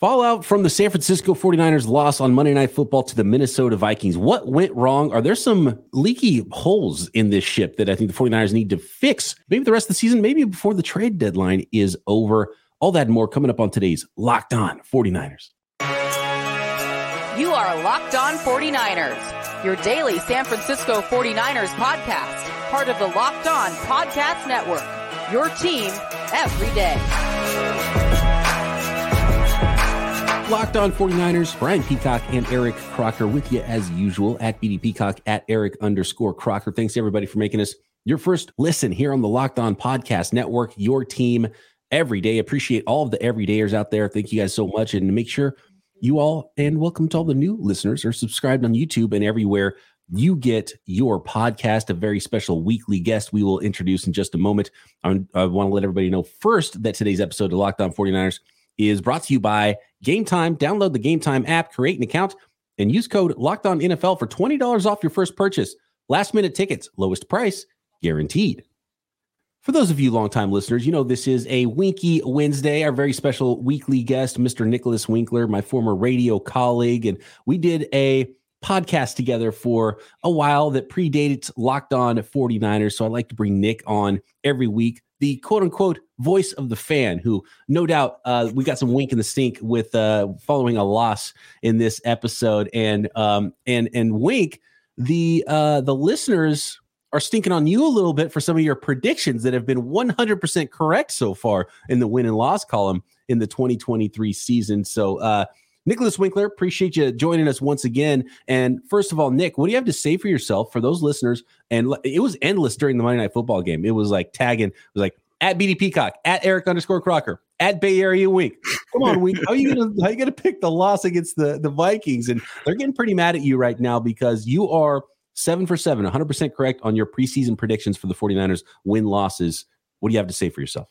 Fallout from the San Francisco 49ers loss on Monday Night Football to the Minnesota Vikings. What went wrong? Are there some leaky holes in this ship that I think the 49ers need to fix? Maybe the rest of the season, maybe before the trade deadline is over. All that and more coming up on today's Locked On 49ers. You are Locked On 49ers, your daily San Francisco 49ers podcast, part of the Locked On Podcast Network. Your team every day. Locked on 49ers, Brian Peacock and Eric Crocker with you as usual at BD Peacock at Eric underscore Crocker. Thanks everybody for making us your first listen here on the Locked On Podcast Network, your team every day. Appreciate all of the everydayers out there. Thank you guys so much. And make sure you all, and welcome to all the new listeners, are subscribed on YouTube and everywhere you get your podcast. A very special weekly guest we will introduce in just a moment. I, I want to let everybody know first that today's episode of Locked On 49ers is brought to you by Game Time. Download the Game Time app, create an account, and use code Locked On NFL for twenty dollars off your first purchase. Last minute tickets, lowest price guaranteed. For those of you longtime listeners, you know this is a Winky Wednesday. Our very special weekly guest, Mr. Nicholas Winkler, my former radio colleague, and we did a podcast together for a while that predated Locked On 49ers. So I like to bring Nick on every week the quote unquote voice of the fan, who no doubt uh, we got some wink in the stink with uh, following a loss in this episode, and um, and and wink the uh, the listeners are stinking on you a little bit for some of your predictions that have been 100% correct so far in the win and loss column in the 2023 season. So, uh, Nicholas Winkler, appreciate you joining us once again. And first of all, Nick, what do you have to say for yourself for those listeners? And it was endless during the Monday Night Football game. It was like tagging, it was like at BD Peacock, at Eric underscore Crocker, at Bay Area Wink. Come on, Wink. How are you gonna how you gonna pick the loss against the, the Vikings? And they're getting pretty mad at you right now because you are seven for seven, 100% correct on your preseason predictions for the 49ers win losses. What do you have to say for yourself?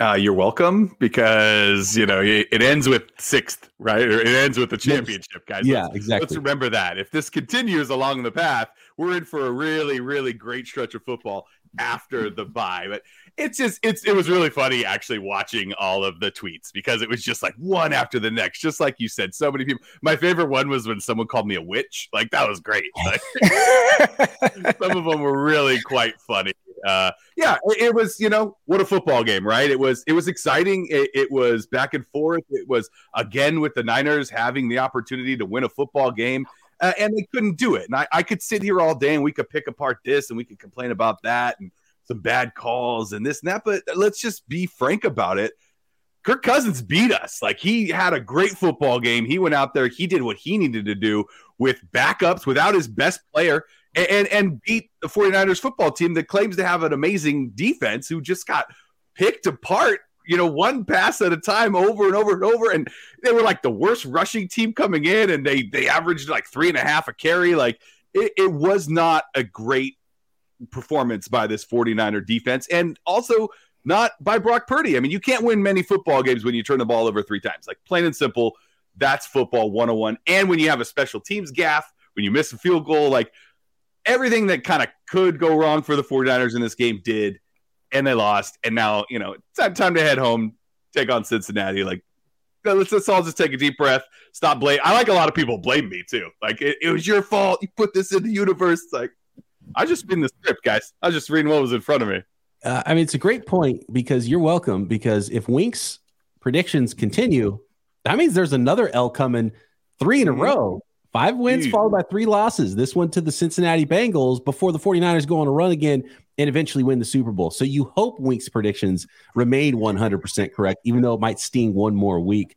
Uh, you're welcome because you know it ends with sixth, right? Or it ends with the championship, guys. Yeah, let's, exactly. Let's remember that. If this continues along the path, we're in for a really, really great stretch of football after the bye. But it's just it's it was really funny actually watching all of the tweets because it was just like one after the next, just like you said. So many people. My favorite one was when someone called me a witch. Like that was great. Like, some of them were really quite funny. Uh, yeah, it, was you know what a football game, right? It was it was exciting. It, it was back and forth. It was again with the Niners having the opportunity to win a football game. Uh, and they couldn't do it. And I, I could sit here all day and we could pick apart this and we could complain about that and some bad calls and this and that. But let's just be frank about it. Kirk Cousins beat us. Like he had a great football game. He went out there, he did what he needed to do with backups without his best player and, and, beat the 49ers football team that claims to have an amazing defense who just got picked apart, you know, one pass at a time over and over and over. And they were like the worst rushing team coming in and they they averaged like three and a half a carry. Like it, it was not a great performance by this 49er defense and also not by Brock Purdy. I mean, you can't win many football games when you turn the ball over three times. Like plain and simple, that's football 101. And when you have a special teams gaffe, when you miss a field goal, like everything that kind of could go wrong for the 49ers in this game did, and they lost. And now, you know, it's time to head home, take on Cincinnati. Like, let's, let's all just take a deep breath, stop blame. I like a lot of people blame me too. Like, it, it was your fault. You put this in the universe. It's like, I just reading the script, guys. I was just reading what was in front of me. Uh, I mean, it's a great point because you're welcome. Because if Wink's predictions continue, that means there's another L coming three in a mm-hmm. row. Five wins followed by three losses. This one to the Cincinnati Bengals before the 49ers go on a run again and eventually win the Super Bowl. So you hope Wink's predictions remain 100% correct, even though it might sting one more week.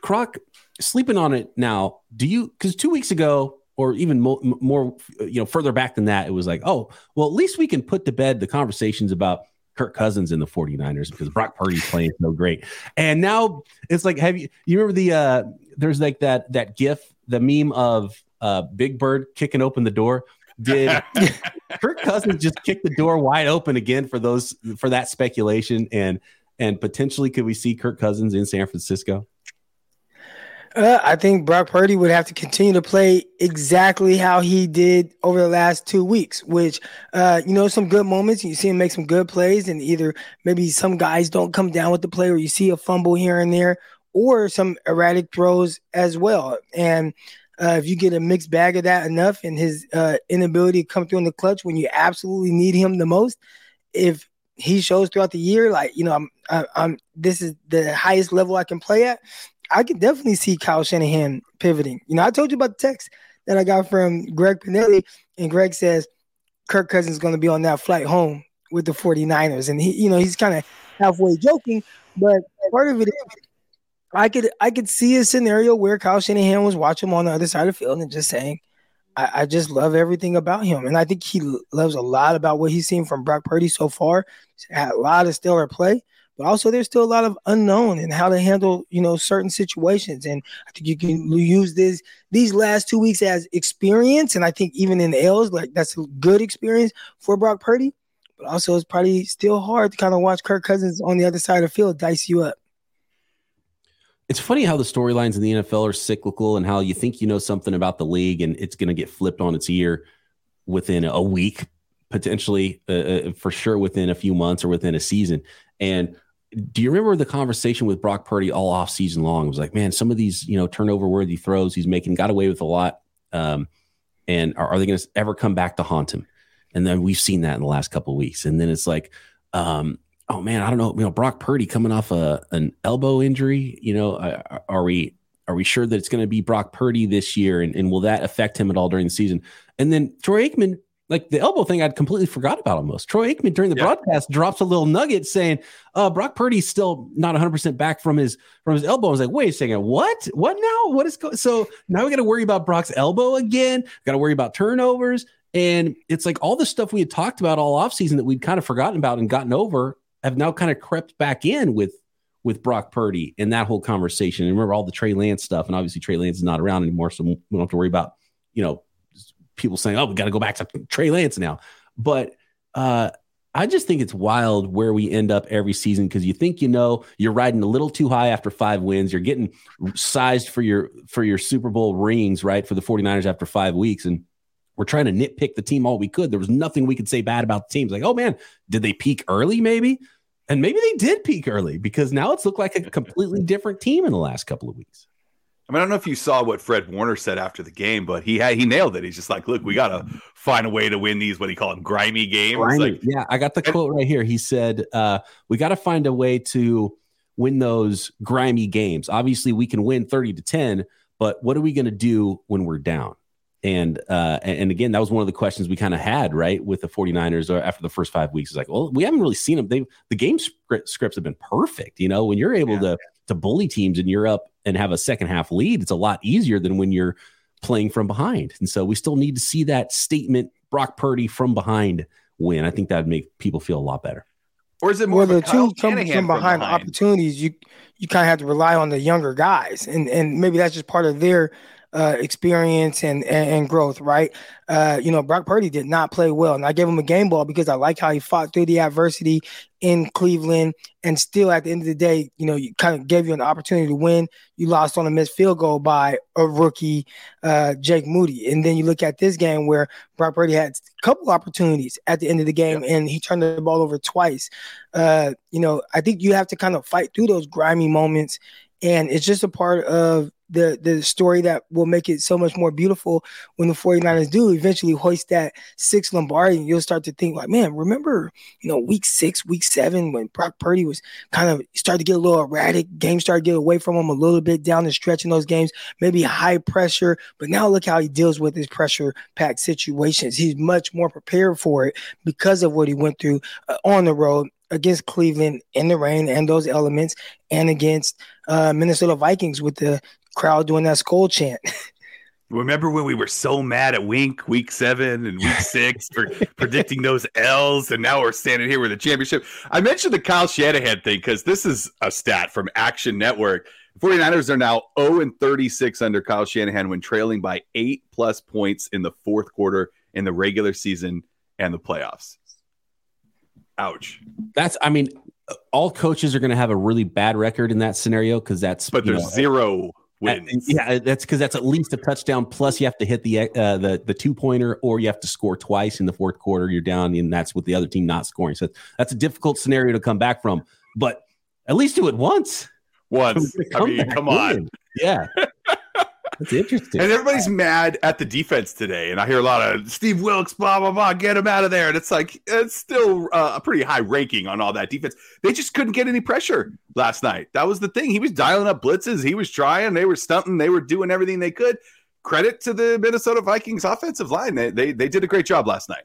Croc, sleeping on it now, do you, because two weeks ago, or even more, more, you know, further back than that, it was like, oh, well, at least we can put to bed the conversations about Kirk Cousins in the 49ers because Brock Purdy's playing so great. And now it's like, have you, you remember the, uh, there's like that, that gif, the meme of uh, Big Bird kicking open the door. Did Kirk Cousins just kick the door wide open again for those, for that speculation? And, and potentially could we see Kirk Cousins in San Francisco? Uh, I think Brock Purdy would have to continue to play exactly how he did over the last two weeks, which, uh, you know, some good moments. You see him make some good plays, and either maybe some guys don't come down with the play, or you see a fumble here and there, or some erratic throws as well. And uh, if you get a mixed bag of that enough, and his uh, inability to come through in the clutch when you absolutely need him the most, if he shows throughout the year, like you know, I'm, I, I'm this is the highest level I can play at. I can definitely see Kyle Shanahan pivoting. You know, I told you about the text that I got from Greg Pinelli, and Greg says Kirk Cousins is going to be on that flight home with the 49ers. And he, you know, he's kind of halfway joking, but part of it is I could I could see a scenario where Kyle Shanahan was watching him on the other side of the field and just saying, I, I, just love everything about him. And I think he loves a lot about what he's seen from Brock Purdy so far. He's had a lot of stellar play, but also there's still a lot of unknown and how to handle, you know, certain situations. And I think you can use this these last two weeks as experience. And I think even in L's, like that's a good experience for Brock Purdy. But also it's probably still hard to kind of watch Kirk Cousins on the other side of the field dice you up. It's funny how the storylines in the NFL are cyclical and how you think you know something about the league and it's going to get flipped on its ear within a week, potentially uh, uh, for sure within a few months or within a season. And do you remember the conversation with Brock Purdy all off season long? It was like, man, some of these, you know, turnover worthy throws he's making got away with a lot. Um, and are, are they going to ever come back to haunt him? And then we've seen that in the last couple weeks. And then it's like, um, oh man, I don't know, you know, Brock Purdy coming off a an elbow injury. You know, are, are we are we sure that it's going to be Brock Purdy this year, and, and will that affect him at all during the season? And then Troy Aikman, like the elbow thing, I'd completely forgot about almost. Troy Aikman during the yeah. broadcast drops a little nugget saying, uh, Brock Purdy's still not 100 percent back from his from his elbow. I was like, wait a second, what? What now? What is going? So now we got to worry about Brock's elbow again. Got to worry about turnovers. And it's like all the stuff we had talked about all offseason that we'd kind of forgotten about and gotten over have now kind of crept back in with with Brock Purdy and that whole conversation. And remember all the Trey Lance stuff, and obviously Trey Lance is not around anymore, so we don't have to worry about you know people saying, "Oh, we got to go back to Trey Lance now." But uh, I just think it's wild where we end up every season because you think you know you're riding a little too high after five wins. You're getting sized for your for your Super Bowl rings, right? For the 49ers after five weeks. And we're trying to nitpick the team all we could. There was nothing we could say bad about the teams. Like, oh man, did they peak early? Maybe, and maybe they did peak early because now it's looked like a completely different team in the last couple of weeks. I mean, I don't know if you saw what Fred Warner said after the game, but he had he nailed it. He's just like, look, we gotta find a way to win these. What do you call them? Grimy games. Grimy. Like, yeah, I got the quote right here. He said, uh, "We got to find a way to win those grimy games. Obviously, we can win thirty to ten, but what are we going to do when we're down?" And uh, and again, that was one of the questions we kind of had, right, with the 49ers or after the first five weeks. It's like, well, we haven't really seen them. They the game script, scripts have been perfect. You know, when you're able yeah. to to bully teams and you're up and have a second half lead, it's a lot easier than when you're playing from behind. And so we still need to see that statement Brock Purdy from behind win. I think that would make people feel a lot better. Or is it more well, the two come from, from behind, behind opportunities? You you kind of have to rely on the younger guys, and and maybe that's just part of their uh, experience and, and, and growth, right? Uh, you know, Brock Purdy did not play well, and I gave him a game ball because I like how he fought through the adversity in Cleveland, and still at the end of the day, you know, you kind of gave you an opportunity to win. You lost on a missed field goal by a rookie, uh, Jake Moody, and then you look at this game where Brock Purdy had a couple opportunities at the end of the game, yep. and he turned the ball over twice. Uh, you know, I think you have to kind of fight through those grimy moments, and it's just a part of the the story that will make it so much more beautiful when the 49ers do eventually hoist that six Lombardi and you'll start to think like, man, remember, you know, week six, week seven, when Brock Purdy was kind of started to get a little erratic, games started to get away from him a little bit down the stretch in those games, maybe high pressure, but now look how he deals with his pressure packed situations. He's much more prepared for it because of what he went through uh, on the road against Cleveland in the rain and those elements, and against uh, Minnesota Vikings with the crowd doing that skull chant. Remember when we were so mad at Wink week seven and week six for predicting those L's, and now we're standing here with a championship? I mentioned the Kyle Shanahan thing because this is a stat from Action Network. 49ers are now 0 and 36 under Kyle Shanahan when trailing by eight plus points in the fourth quarter in the regular season and the playoffs. Ouch. That's, I mean, all coaches are going to have a really bad record in that scenario because that's, but there's know, zero wins. yeah, that's because that's at least a touchdown. Plus, you have to hit the uh, the the two pointer, or you have to score twice in the fourth quarter. You're down, and that's with the other team not scoring. So that's a difficult scenario to come back from. But at least do it once. once. I mean, come on. Yeah. That's interesting. And everybody's mad at the defense today. And I hear a lot of Steve Wilks, blah, blah, blah, get him out of there. And it's like, it's still uh, a pretty high ranking on all that defense. They just couldn't get any pressure last night. That was the thing. He was dialing up blitzes. He was trying. They were stunting. They were doing everything they could. Credit to the Minnesota Vikings offensive line. They, they, they did a great job last night.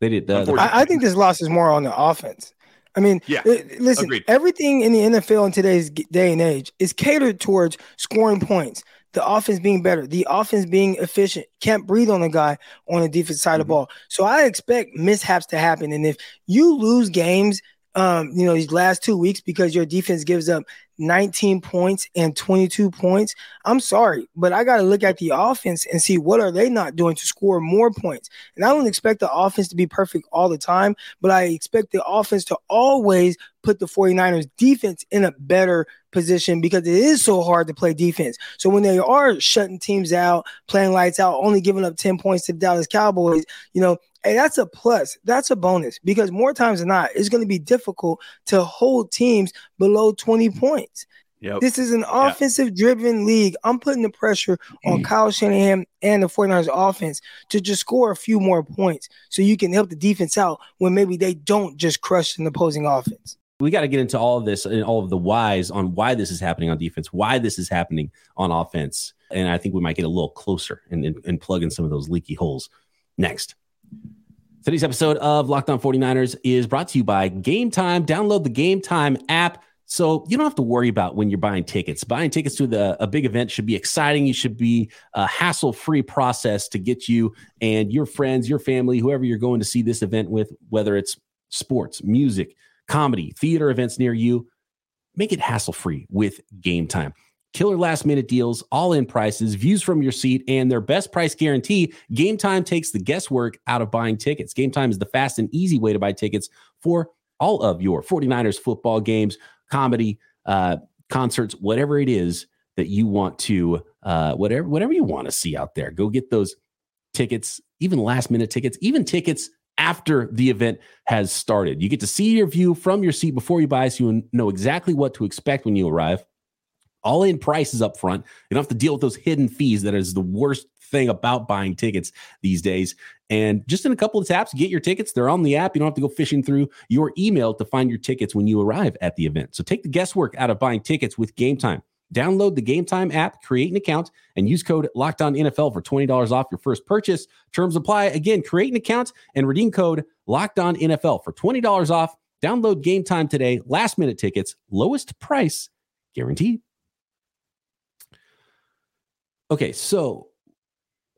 They did. Uh, I, I think this loss is more on the offense. I mean, yeah. listen, Agreed. everything in the NFL in today's day and age is catered towards scoring points, the offense being better, the offense being efficient. Can't breathe on a guy on the defense side mm-hmm. of the ball. So I expect mishaps to happen. And if you lose games, um, you know, these last two weeks because your defense gives up 19 points and 22 points. I'm sorry, but I got to look at the offense and see what are they not doing to score more points. And I don't expect the offense to be perfect all the time, but I expect the offense to always put the 49ers defense in a better position because it is so hard to play defense. So when they are shutting teams out, playing lights out, only giving up 10 points to the Dallas Cowboys, you know, Hey, that's a plus. That's a bonus because more times than not, it's going to be difficult to hold teams below 20 points. Yep. This is an offensive driven league. I'm putting the pressure on mm. Kyle Shanahan and the 49ers offense to just score a few more points so you can help the defense out when maybe they don't just crush an opposing offense. We got to get into all of this and all of the whys on why this is happening on defense, why this is happening on offense. And I think we might get a little closer and, and, and plug in some of those leaky holes next. Today's episode of Locked On 49ers is brought to you by Game Time. Download the Game Time app so you don't have to worry about when you're buying tickets. Buying tickets to the, a big event should be exciting. You should be a hassle-free process to get you and your friends, your family, whoever you're going to see this event with, whether it's sports, music, comedy, theater events near you. Make it hassle-free with Game Time killer last minute deals, all in prices, views from your seat, and their best price guarantee. Game Time takes the guesswork out of buying tickets. Game Time is the fast and easy way to buy tickets for all of your 49ers football games, comedy, uh, concerts, whatever it is that you want to, uh, whatever, whatever you want to see out there. Go get those tickets, even last minute tickets, even tickets after the event has started. You get to see your view from your seat before you buy, so you know exactly what to expect when you arrive all in prices up front. You don't have to deal with those hidden fees that is the worst thing about buying tickets these days. And just in a couple of taps, get your tickets. They're on the app. You don't have to go fishing through your email to find your tickets when you arrive at the event. So take the guesswork out of buying tickets with Game Time. Download the Game Time app, create an account, and use code Locked On NFL for twenty dollars off your first purchase. Terms apply. Again, create an account and redeem code Locked On NFL for twenty dollars off. Download Game Time today. Last minute tickets, lowest price guaranteed. Okay, so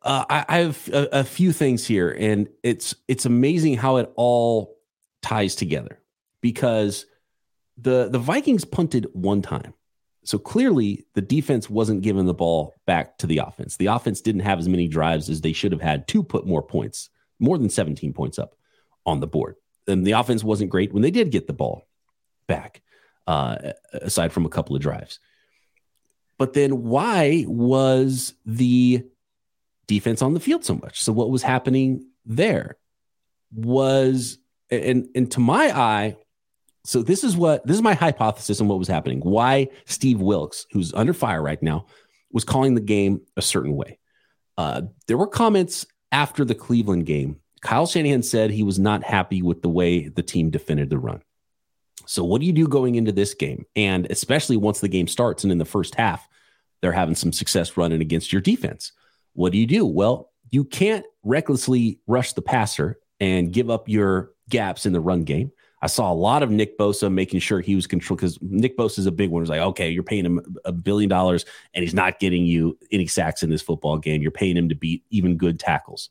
uh, I, I, have a, a, few things here, and it's it's amazing how it all ties together because the the Vikings punted one time, so clearly the defense wasn't giving the ball back to the offense. The offense didn't have as many drives as they should have had to put more points, more than 17 points up on the board. And the offense wasn't great when they did get the ball back, uh, aside from a couple of drives. But then why was the defense on the field so much? So what was happening there was and and to my eye, so this is what this is my hypothesis on what was happening. Why Steve Wilks, who's under fire right now, was calling the game a certain way. Uh, there were comments after the Cleveland game. Kyle Shanahan said he was not happy with the way the team defended the run. So, what do you do going into this game? And especially once the game starts and in the first half, they're having some success running against your defense. What do you do? Well, you can't recklessly rush the passer and give up your gaps in the run game. I saw a lot of Nick Bosa making sure he was controlled because Nick Bosa is a big one. It's like, okay, you're paying him a billion dollars and he's not getting you any sacks in this football game. You're paying him to beat even good tackles.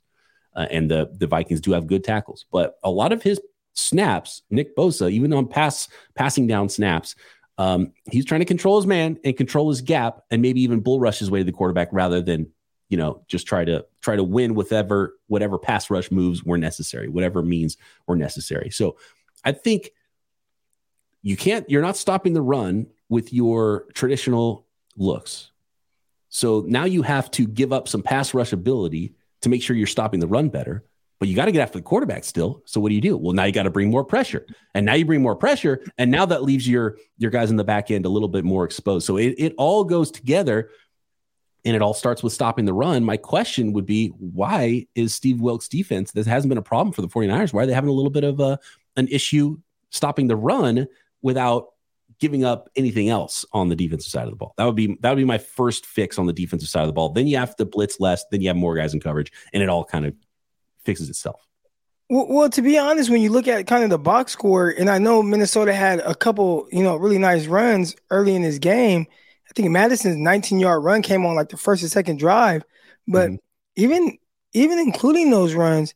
Uh, and the, the Vikings do have good tackles, but a lot of his snaps, Nick Bosa, even on pass passing down snaps, um, he's trying to control his man and control his gap, and maybe even bull rush his way to the quarterback rather than you know just try to try to win whatever whatever pass rush moves were necessary, whatever means were necessary. So I think you can't. You're not stopping the run with your traditional looks. So now you have to give up some pass rush ability to make sure you're stopping the run better but you got to get after the quarterback still. So what do you do? Well, now you got to bring more pressure, and now you bring more pressure, and now that leaves your your guys in the back end a little bit more exposed. So it, it all goes together, and it all starts with stopping the run. My question would be, why is Steve Wilks' defense? This hasn't been a problem for the 49ers. Why are they having a little bit of a an issue stopping the run without giving up anything else on the defensive side of the ball. That would be that would be my first fix on the defensive side of the ball. Then you have to blitz less, then you have more guys in coverage, and it all kind of fixes itself. Well, well, to be honest, when you look at kind of the box score, and I know Minnesota had a couple, you know, really nice runs early in this game. I think Mattison's 19 yard run came on like the first and second drive, but mm-hmm. even even including those runs,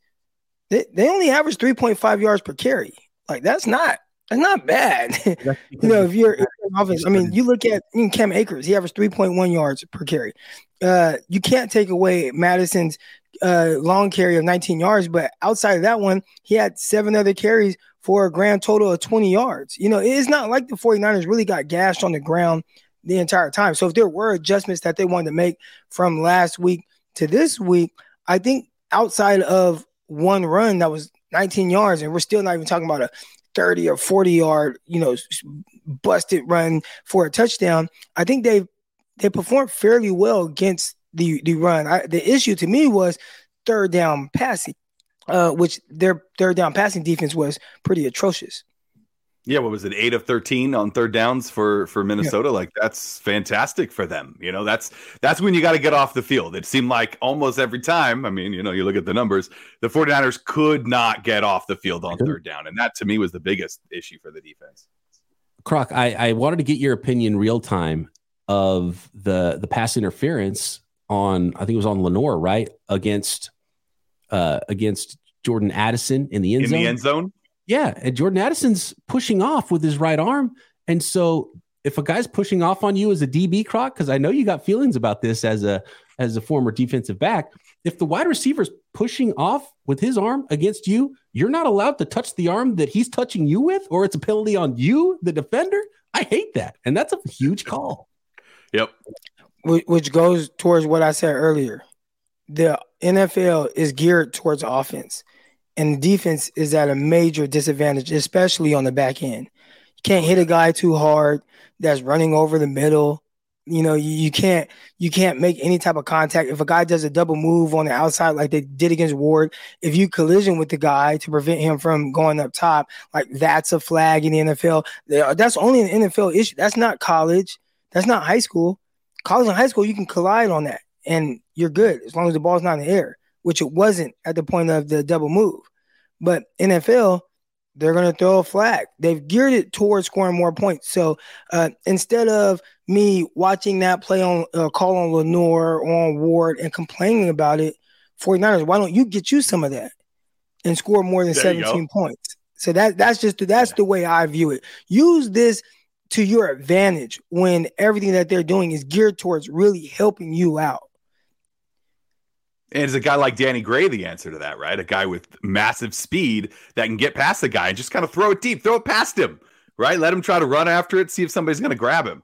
they, they only average 3.5 yards per carry. Like that's not that's not bad. you know, if you're, if you're offense, I mean, you look at Cam Akers, he averaged 3.1 yards per carry. Uh, you can't take away Mattison's uh, long carry of 19 yards, but outside of that one, he had seven other carries for a grand total of 20 yards. You know, it's not like the 49ers really got gashed on the ground the entire time. So if there were adjustments that they wanted to make from last week to this week, I think outside of one run that was 19 yards, and we're still not even talking about a 30 or 40 yard, you know, busted run for a touchdown. I think they they performed fairly well against the the run. I, the issue to me was third down passing, uh, which their third down passing defense was pretty atrocious. Yeah, what was it? Eight of thirteen on third downs for for Minnesota. Yeah. Like that's fantastic for them. You know, that's that's when you got to get off the field. It seemed like almost every time. I mean, you know, you look at the numbers, the 49ers could not get off the field on third down. And that to me was the biggest issue for the defense. Croc, I, I wanted to get your opinion real time of the the pass interference on I think it was on Lenoir, right? Against uh against Jordan Addison in the end in zone. the end zone. Yeah, and Jordan Addison's pushing off with his right arm, and so if a guy's pushing off on you as a DB croc, because I know you got feelings about this as a as a former defensive back, if the wide receiver's pushing off with his arm against you, you're not allowed to touch the arm that he's touching you with, or it's a penalty on you, the defender. I hate that, and that's a huge call. Yep. Which goes towards what I said earlier. The NFL is geared towards offense and defense is at a major disadvantage, especially on the back end. You can't hit a guy too hard that's running over the middle. You know, you, you can't you can't make any type of contact. If a guy does a double move on the outside like they did against Ward, if you collision with the guy to prevent him from going up top, like that's a flag in the NFL. That's only an NFL issue. That's not college. That's not high school. College and high school, you can collide on that and you're good as long as the ball's not in the air, which it wasn't at the point of the double move. But NFL, they're going to throw a flag. They've geared it towards scoring more points. So uh, instead of me watching that play on uh, call on Lenoir or on Ward and complaining about it, 49ers, why don't you get you some of that and score more than there 17 points? So that that's just that's yeah. the way I view it. Use this to your advantage when everything that they're doing is geared towards really helping you out. And is a guy like Danny Gray the answer to that, right? A guy with massive speed that can get past the guy and just kind of throw it deep, throw it past him, right? Let him try to run after it, see if somebody's going to grab him.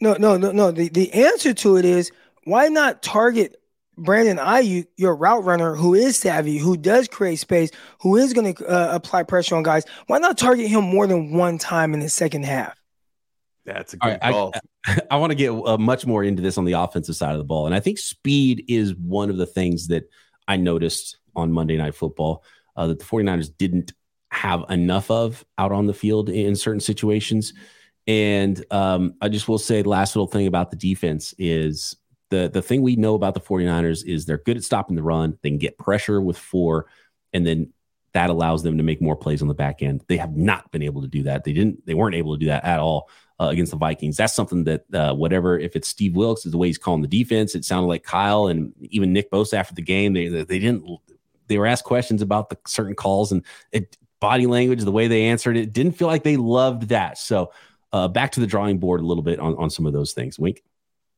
No, no, no, no. The, the answer to it is why not target Brandon Aiyuk, your route runner who is savvy, who does create space, who is going to uh, apply pressure on guys? Why not target him more than one time in the second half? That's a good right, call. I, I want to get uh, much more into this on the offensive side of the ball, and I think speed is one of the things that I noticed on Monday Night Football uh, that the 49ers didn't have enough of out on the field in certain situations. And um, I just will say the last little thing about the defense is the the thing we know about the 49ers is they're good at stopping the run. They can get pressure with four, and then that allows them to make more plays on the back end. They have not been able to do that. They didn't. They weren't able to do that at all uh, against the Vikings. That's something that uh, whatever if it's Steve Wilks is the way he's calling the defense. It sounded like Kyle and even Nick Bosa after the game. They they didn't. They were asked questions about the certain calls and it, body language, the way they answered it. Didn't feel like they loved that. So uh, back to the drawing board a little bit on on some of those things. Wink.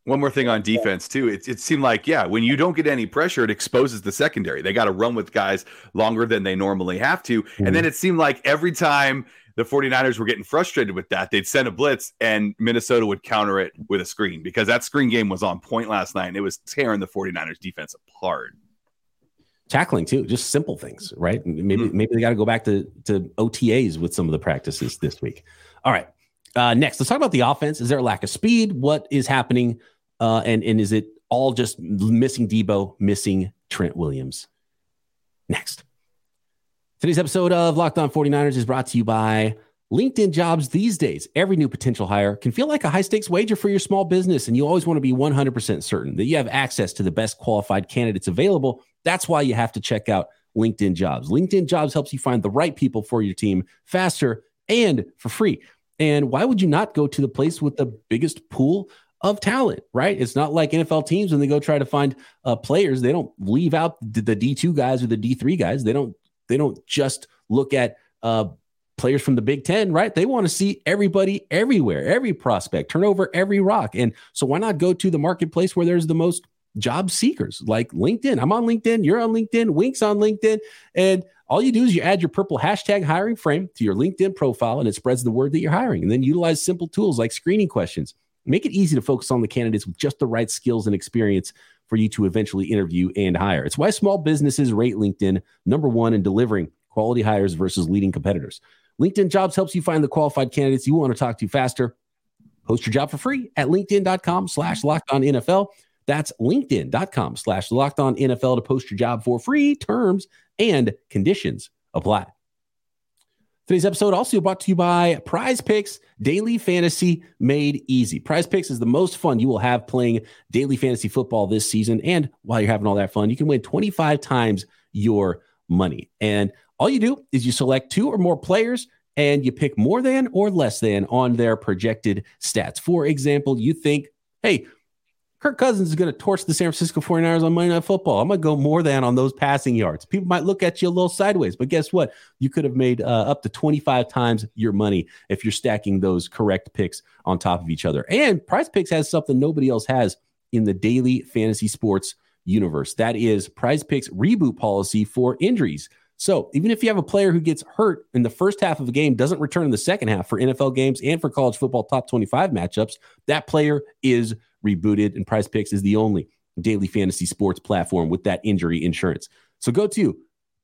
One more thing on defense too. It, it seemed like yeah, when you don't get any pressure, it exposes the secondary. They got to run with guys longer than they normally have to, mm-hmm. and then it seemed like every time the 49ers were getting frustrated with that, they'd send a blitz and Minnesota would counter it with a screen because that screen game was on point last night and it was tearing the 49ers defense apart. tackling too, just simple things, right? Maybe mm-hmm. maybe they got to go back to to OTAs with some of the practices this week. All right. Uh, next, let's talk about the offense. Is there a lack of speed? What is happening? Uh, and and is it all just missing Debo, missing Trent Williams? Next. Today's episode of Locked On 49ers is brought to you by LinkedIn Jobs. These days, every new potential hire can feel like a high stakes wager for your small business, and you always want to be 100% certain that you have access to the best qualified candidates available that's why you have to check out LinkedIn Jobs. LinkedIn Jobs helps you find the right people for your team faster and for free. And why would you not go to the place with the biggest pool of talent, right? It's not like NFL teams when they go try to find uh, players, they don't leave out the, the D2 guys or the D3 guys. They don't they don't just look at uh, players from the Big Ten, right? They want to see everybody everywhere, every prospect, turn over every rock. And so why not go to the marketplace where there's the most job seekers like LinkedIn. I'm on LinkedIn. You're on LinkedIn. Wink's on LinkedIn. And all you do is you add your purple hashtag hiring frame to your LinkedIn profile and it spreads the word that you're hiring. And then utilize simple tools like screening questions. Make it easy to focus on the candidates with just the right skills and experience for you to eventually interview and hire. It's why small businesses rate LinkedIn number one in delivering quality hires versus leading competitors. LinkedIn Jobs helps you find the qualified candidates you want to talk to faster. Post your job for free at linkedin.com slash locked on NFL. That's linkedin.com slash locked on NFL to post your job for free. Terms and conditions apply. Today's episode also brought to you by Prize Picks Daily Fantasy Made Easy. Prize Picks is the most fun you will have playing daily fantasy football this season. And while you're having all that fun, you can win 25 times your money. And all you do is you select two or more players and you pick more than or less than on their projected stats. For example, you think, hey, Kirk Cousins is going to torch the San Francisco 49ers on Monday Night Football. I'm going to go more than on those passing yards. People might look at you a little sideways, but guess what? You could have made uh, up to 25 times your money if you're stacking those correct picks on top of each other. And Prize Picks has something nobody else has in the daily fantasy sports universe. That is Prize Picks reboot policy for injuries. So even if you have a player who gets hurt in the first half of a game, doesn't return in the second half for NFL games and for college football top 25 matchups, that player is rebooted, and Prize Picks is the only daily fantasy sports platform with that injury insurance. So go to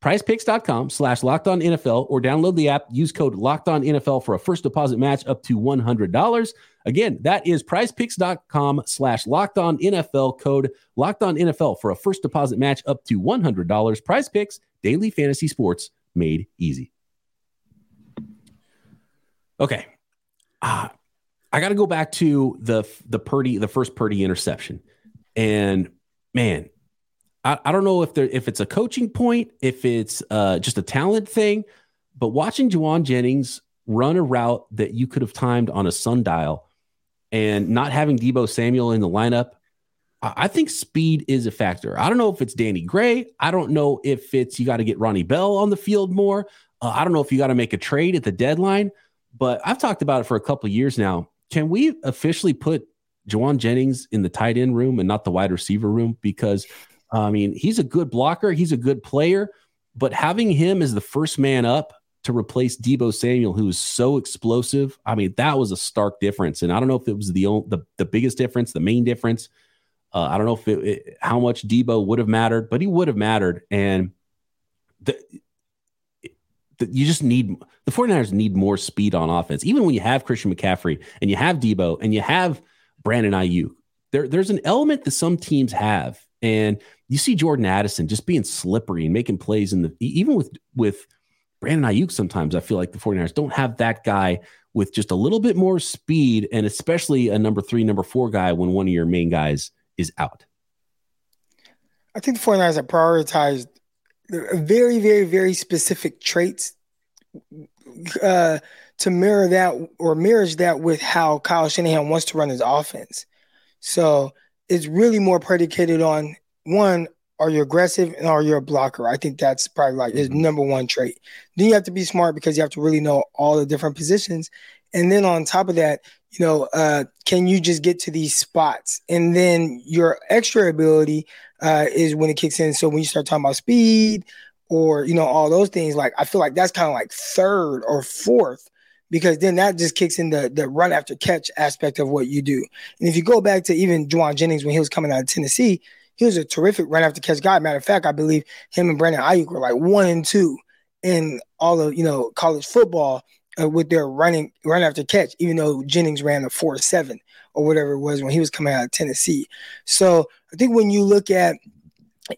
prizepicks.com slash locked on NFL or download the app. Use code locked on NFL for a first deposit match up to $100. Again, that is prizepicks.com slash locked on NFL code locked on NFL for a first deposit match up to $100. Prize Picks, daily fantasy sports made easy. Okay. Uh, I got to go back to the the Purdy, the first Purdy interception, and man, I, I don't know if there if it's a coaching point, if it's uh, just a talent thing, but watching Jauan Jennings run a route that you could have timed on a sundial, and not having Debo Samuel in the lineup, I, I think speed is a factor. I don't know if it's Danny Gray. I don't know if it's you got to get Ronnie Bell on the field more. Uh, I don't know if you got to make a trade at the deadline. But I've talked about it for a couple years now can we officially put Jauan Jennings in the tight end room and not the wide receiver room? Because I mean, he's a good blocker, he's a good player, but having him as the first man up to replace Debo Samuel, who is so explosive, I mean, that was a stark difference. And I don't know if it was the the, the biggest difference, the main difference. Uh, I don't know if it, it, how much Debo would have mattered, but he would have mattered. And the, you just need the 49ers need more speed on offense. Even when you have Christian McCaffrey and you have Debo and you have Brandon Aiyuk, there, there's an element that some teams have. And you see Jordan Addison just being slippery and making plays in the even with with Brandon Aiyuk, sometimes I feel like the 49ers don't have that guy with just a little bit more speed and especially a number three, number four guy when one of your main guys is out. I think the 49ers have prioritized very, very, very specific traits uh, to mirror that or mirrors that with how Kyle Shanahan wants to run his offense. So it's really more predicated on one, are you aggressive and are you a blocker? I think that's probably like his mm-hmm. number one trait. Then you have to be smart because you have to really know all the different positions. And then on top of that, you know, uh, can you just get to these spots? And then your extra ability uh, is when it kicks in. So when you start talking about speed or, you know, all those things, like I feel like that's kind of like third or fourth because then that just kicks in the, the run after catch aspect of what you do. And if you go back to even Jauan Jennings when he was coming out of Tennessee, he was a terrific run after catch guy. Matter of fact, I believe him and Brandon Aiyuk were like one and two in all of you know college football uh, with their running run after catch, even though Jennings ran a four seven or whatever it was when he was coming out of Tennessee. So I think when you look at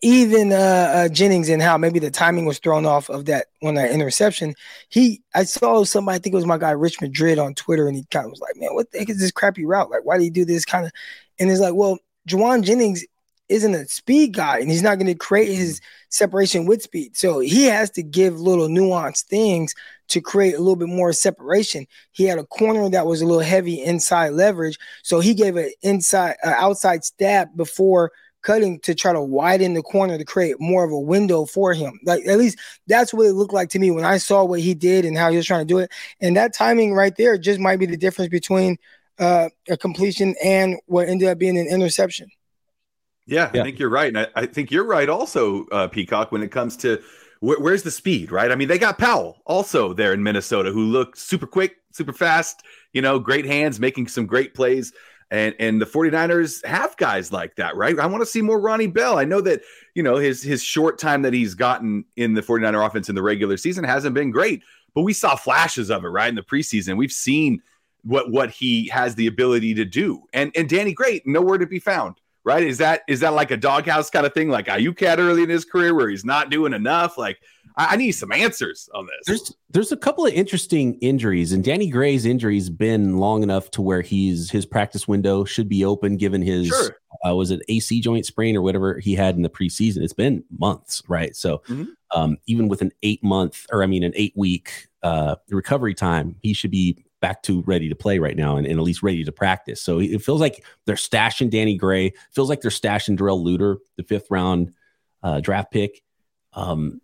even uh, uh, Jennings and how maybe the timing was thrown off of that one that interception. He, I saw somebody, I think it was my guy Rich Madrid on Twitter, and he kind of was like, "Man, what the heck is this crappy route? Like, why do you do this kind of?" And it's like, well, Jauan Jennings isn't a speed guy, and he's not going to create his separation with speed. So he has to give little nuanced things to create a little bit more separation. He had a corner that was a little heavy inside leverage, so he gave an inside, uh, outside stab before cutting to try to widen the corner to create more of a window for him. Like at least that's what it looked like to me when I saw what he did and how he was trying to do it. And that timing right there just might be the difference between uh, a completion and what ended up being an interception. Yeah, yeah. I think you're right, and I, I think you're right also, uh, Peacock, when it comes to wh- where's the speed, right? I mean, they got Powell also there in Minnesota, who looked super quick, super fast, you know, great hands, making some great plays. And and the 49ers have guys like that, right? I want to see more Ronnie Bell. I know that, you know, his his short time that he's gotten in the 49er offense in the regular season hasn't been great, but we saw flashes of it, right? In the preseason. We've seen what what he has the ability to do. And and Danny Gray, nowhere to be found, right? Is that is that like a doghouse kind of thing like Aiyuk had early in his career where he's not doing enough? Like I, I need some answers on this. There's there's a couple of interesting injuries, and Danny Gray's injury's been long enough to where he's his practice window should be open given his sure. uh, was it AC joint sprain or whatever he had in the preseason. It's been months, right? So mm-hmm. um, even with an eight month or I mean an eight week uh, recovery time, he should be back to ready to play right now and, and, at least ready to practice. So it feels like they're stashing Danny Gray. Feels like they're stashing Darrell Luter, the fifth round uh, draft pick. Um,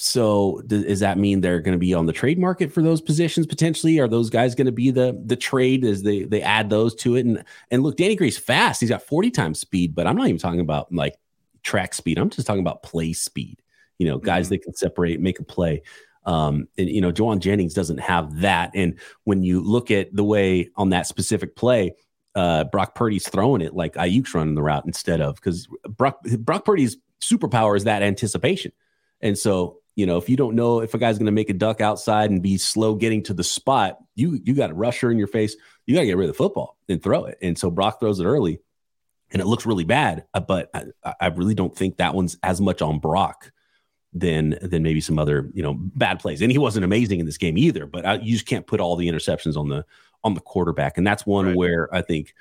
so th- does that mean they're going to be on the trade market for those positions potentially? Are those guys going to be the the trade as they they add those to it? And and look, Danny Gray's fast. He's got 40 times speed, but I'm not even talking about like track speed. I'm just talking about play speed. You know, guys mm-hmm. that can separate, make a play. Um, and you know, Jauan Jennings doesn't have that. And when you look at the way on that specific play, uh, Brock Purdy's throwing it like Aiyuk's running the route instead of because Brock Brock Purdy's superpower is that anticipation. And so you know, if you don't know if a guy's going to make a duck outside and be slow getting to the spot, you you got a rusher in your face. You got to get rid of the football and throw it. And so Brock throws it early, and it looks really bad. Uh, but I, I really don't think that one's as much on Brock than than maybe some other you know bad plays. And he wasn't amazing in this game either. But I, you just can't put all the interceptions on the on the quarterback. And that's one right. where I think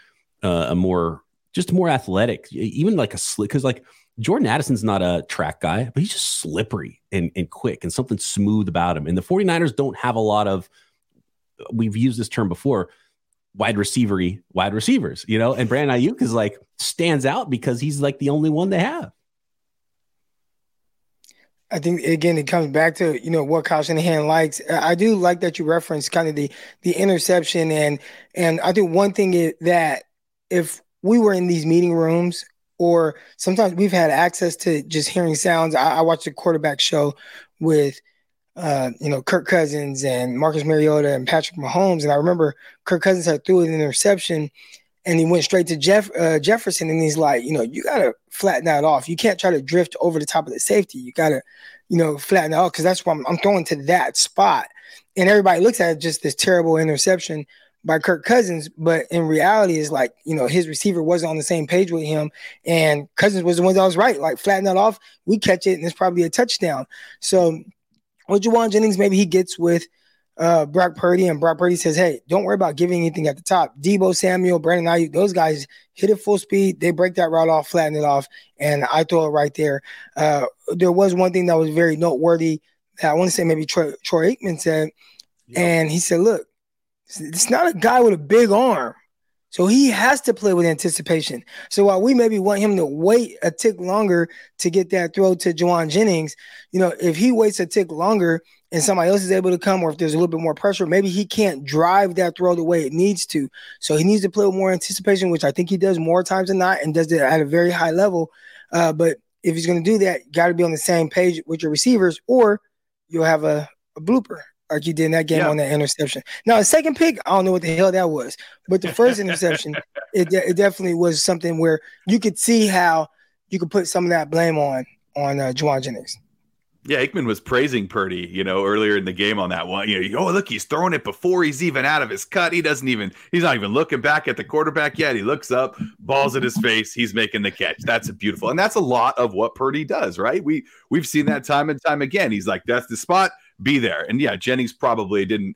uh, a more just more athletic, even like a slick because like Jordan Addison's not a track guy, but he's just slippery and, and quick and something smooth about him. And the 49ers don't have a lot of, we've used this term before, wide receivery wide receivers, you know, and Brandon Aiyuk is like stands out because he's like the only one they have. I think again it comes back to you know what Kyle Shanahan likes. I do like that you referenced kind of the the interception and and I think one thing is that if we were in these meeting rooms or sometimes we've had access to just hearing sounds. I, I watched a quarterback show with uh, you know, Kirk Cousins and Marcus Mariota and Patrick Mahomes. And I remember Kirk Cousins had threw an interception and he went straight to Jeff uh, Jefferson and he's like, you know, you gotta flatten that off. You can't try to drift over the top of the safety. You gotta, you know, flatten it off because that's why I'm, I'm throwing to that spot. And everybody looks at it just this terrible interception by Kirk Cousins, but in reality, is like you know his receiver wasn't on the same page with him, and Cousins was the one that was right. Like flatten that off, we catch it, and it's probably a touchdown. So, what Jauan Jennings maybe he gets with uh, Brock Purdy, and Brock Purdy says, "Hey, don't worry about giving anything at the top." Debo Samuel, Brandon Aiyuk, those guys hit it full speed. They break that route off, flatten it off, and I throw it right there. Uh, there was one thing that was very noteworthy that I want to say maybe Troy, Troy Aikman said, yep. and he said, "Look." It's not a guy with a big arm. So he has to play with anticipation. So while we maybe want him to wait a tick longer to get that throw to Jauan Jennings, you know, if he waits a tick longer and somebody else is able to come, or if there's a little bit more pressure, maybe he can't drive that throw the way it needs to. So he needs to play with more anticipation, which I think he does more times than not and does it at a very high level. Uh, but if he's going to do that, got to be on the same page with your receivers, or you'll have a, a blooper like you did in that game yeah. on that interception. Now, the second pick, I don't know what the hell that was, but the first interception, it, it definitely was something where you could see how you could put some of that blame on on uh, Jauan Jennings. Yeah, Aikman was praising Purdy, you know, earlier in the game on that one. You know, oh look, he's throwing it before he's even out of his cut. He doesn't even he's not even looking back at the quarterback yet. He looks up, balls in his face, he's making the catch. That's beautiful. And that's a lot of what Purdy does, right? We we've seen that time and time again. He's like, that's the spot, be there. And yeah, Jennings probably didn't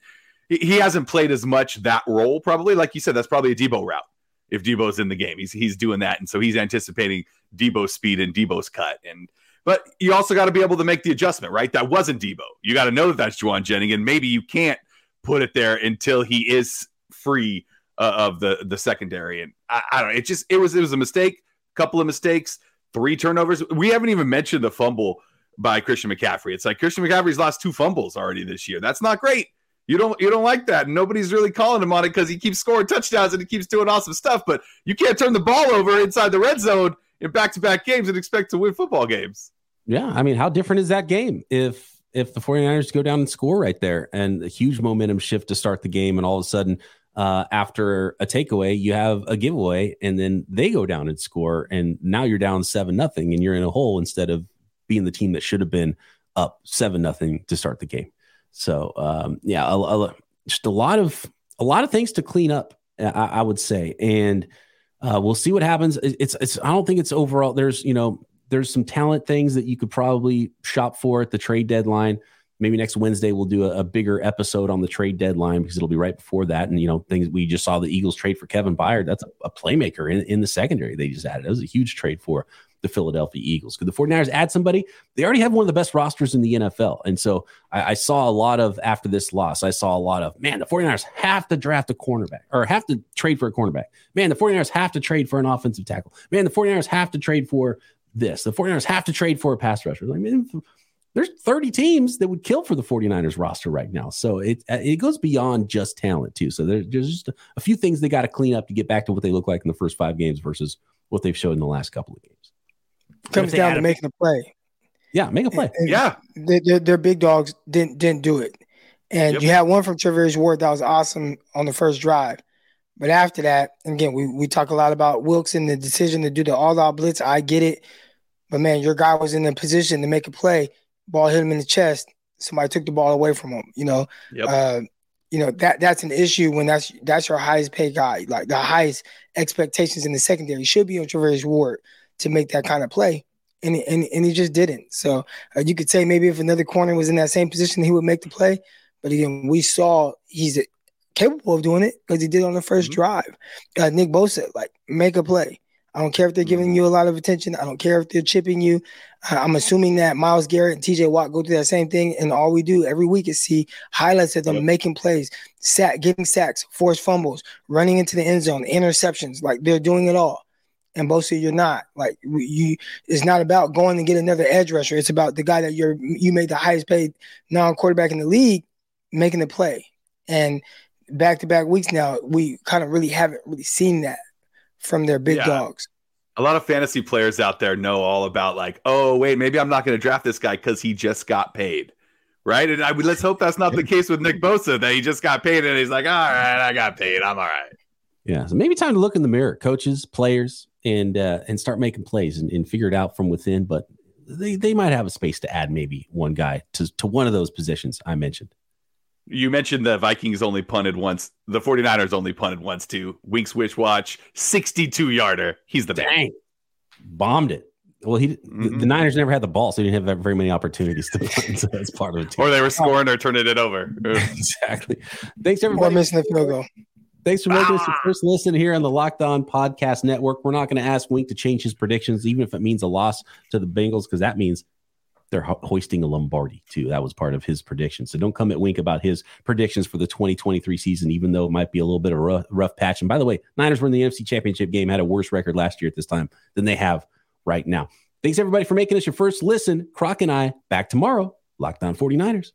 he hasn't played as much that role, probably. Like you said, that's probably a Deebo route if Deebo's in the game. He's he's doing that. And so he's anticipating Deebo's speed and Deebo's cut. And but you also got to be able to make the adjustment, right? That wasn't Deebo. You got to know that that's Jauan Jennings, and maybe you can't put it there until he is free uh, of the the secondary. And I, I, don't know. It just it was it was a mistake. Couple of mistakes, three turnovers. We haven't even mentioned the fumble by Christian McCaffrey. It's like Christian McCaffrey's lost two fumbles already this year. That's not great. You don't you don't like that. Nobody's really calling him on it because he keeps scoring touchdowns and he keeps doing awesome stuff. But you can't turn the ball over inside the red zone in back to back games and expect to win football games. Yeah. I mean, how different is that game if if the 49ers go down and score right there and a huge momentum shift to start the game and all of a sudden uh, after a takeaway you have a giveaway and then they go down and score and now you're down seven nothing and you're in a hole instead of being the team that should have been up seven nothing to start the game so um, yeah a, a, just a lot of a lot of things to clean up I, I would say and uh, we'll see what happens. It's, it's, I don't think it's overall. There's, you know, there's some talent things that you could probably shop for at the trade deadline. Maybe next Wednesday we'll do a, a bigger episode on the trade deadline because it'll be right before that. And you know, things we just saw the Eagles trade for Kevin Byard. That's a, a playmaker in, in the secondary. They just added. It was a huge trade for the Philadelphia Eagles. Could the 49ers add somebody? They already have one of the best rosters in the NFL. And so I, I, saw a lot of, after this loss, I saw a lot of, man, the 49ers have to draft a cornerback or have to trade for a cornerback. Man, the 49ers have to trade for an offensive tackle. Man, the 49ers have to trade for this. The 49ers have to trade for a pass rusher. Like, man, there's 30 teams that would kill for the 49ers roster right now. So it it goes beyond just talent too. So there's just a few things they got to clean up to get back to what they look like in the first five games versus what they've showed in the last couple of games comes down to making a play. Yeah, make a play. And yeah, their, their big dogs didn't didn't do it, and yep. you had one from Charvarius Ward that was awesome on the first drive, but after that, again, we we talk a lot about Wilks and the decision to do the all out blitz. I get it, but man, your guy was in a position to make a play. Ball hit him in the chest. Somebody took the ball away from him. You know, yep. uh, you know that that's an issue when that's that's your highest paid guy, like the highest expectations in the secondary should be on Charvarius Ward to make that kind of play. And, and, and he just didn't. So uh, you could say maybe if another corner was in that same position, he would make the play. But again, we saw he's capable of doing it because he did on the 1st mm-hmm. drive. Uh, Nick Bosa, like, make a play. I don't care if they're giving mm-hmm. you a lot of attention. I don't care if they're chipping you. Uh, I'm assuming that Myles Garrett and TJ Watt go through that same thing. And all we do every week is see highlights of them yep. making plays, sack, getting sacks, forced fumbles, running into the end zone, interceptions. Like they're doing it all and Bosa, you're not. Like you, it's not about going and get another edge rusher. It's about the guy that you're you made the highest paid non-quarterback in the league making the play. And back to back weeks now, we kind of really haven't really seen that from their big yeah. dogs. A lot of fantasy players out there know all about like, oh wait, maybe I'm not going to draft this guy because he just got paid, right? And I let's hope that's not the case with Nick Bosa that he just got paid and he's like, all right, I got paid, I'm all right. Yeah, so maybe time to look in the mirror, coaches, players, and uh, and start making plays and, and figure it out from within. But they, they might have a space to add maybe one guy to, to one of those positions I mentioned. You mentioned the Vikings only punted once. The 49ers only punted once too. Winks Wish Watch, 62 yarder. He's the Dang. Man. Bombed it. Well, he mm-hmm. the Niners never had the ball, so he didn't have very many opportunities to punt. So that's part of it. Too. Or they were scoring or turning it over. exactly. Thanks everybody. Or missing the field goal. Thanks for making ah. us your first listen here on the Locked On Podcast Network. We're not going to ask Wink to change his predictions, even if it means a loss to the Bengals, because that means they're ho- hoisting a Lombardi too. That was part of his prediction. So don't come at Wink about his predictions for the 2023 season, even though it might be a little bit of a rough, rough patch. And by the way, Niners were in the NFC Championship game, had a worse record last year at this time than they have right now. Thanks everybody for making us your first listen. Croc and I back tomorrow. Locked On 49ers.